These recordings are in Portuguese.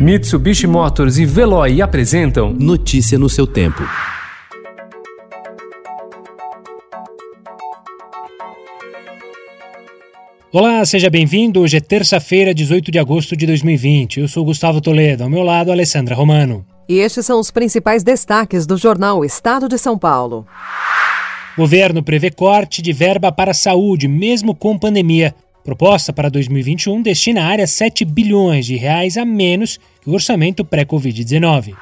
Mitsubishi Motors e Veloy apresentam Notícia no seu tempo. Olá, seja bem-vindo. Hoje é terça-feira, 18 de agosto de 2020. Eu sou Gustavo Toledo, ao meu lado, Alessandra Romano. E estes são os principais destaques do jornal Estado de São Paulo. Governo prevê corte de verba para a saúde, mesmo com pandemia. Proposta para 2021 destina à área 7 bilhões de reais a menos que o orçamento pré-Covid-19.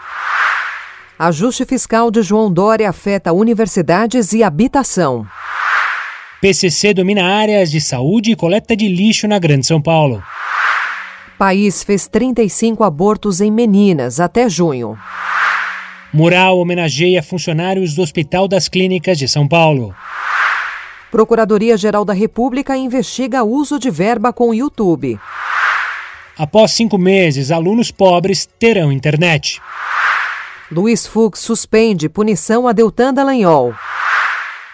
Ajuste fiscal de João Dória afeta universidades e habitação. PCC domina áreas de saúde e coleta de lixo na Grande São Paulo. País fez 35 abortos em meninas até junho. Mural homenageia funcionários do Hospital das Clínicas de São Paulo. Procuradoria-Geral da República investiga uso de verba com o YouTube. Após cinco meses, alunos pobres terão internet. Luiz Fux suspende punição a Deltan Dallagnol.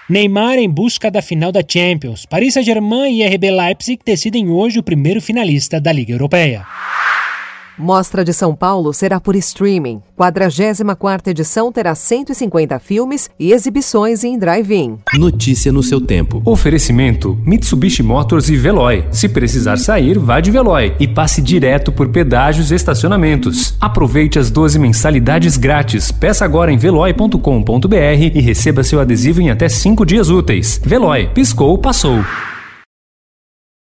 Neymar em busca da final da Champions. Paris Saint-Germain e RB Leipzig decidem hoje o primeiro finalista da Liga Europeia. Mostra de São Paulo será por streaming. 44ª edição terá 150 filmes e exibições em drive-in. Notícia no seu tempo. Oferecimento: Mitsubishi Motors e Veloy. Se precisar sair, vá de Veloy e passe direto por pedágios e estacionamentos. Aproveite as 12 mensalidades grátis. Peça agora em veloy.com.br e receba seu adesivo em até 5 dias úteis. Veloy, piscou, passou.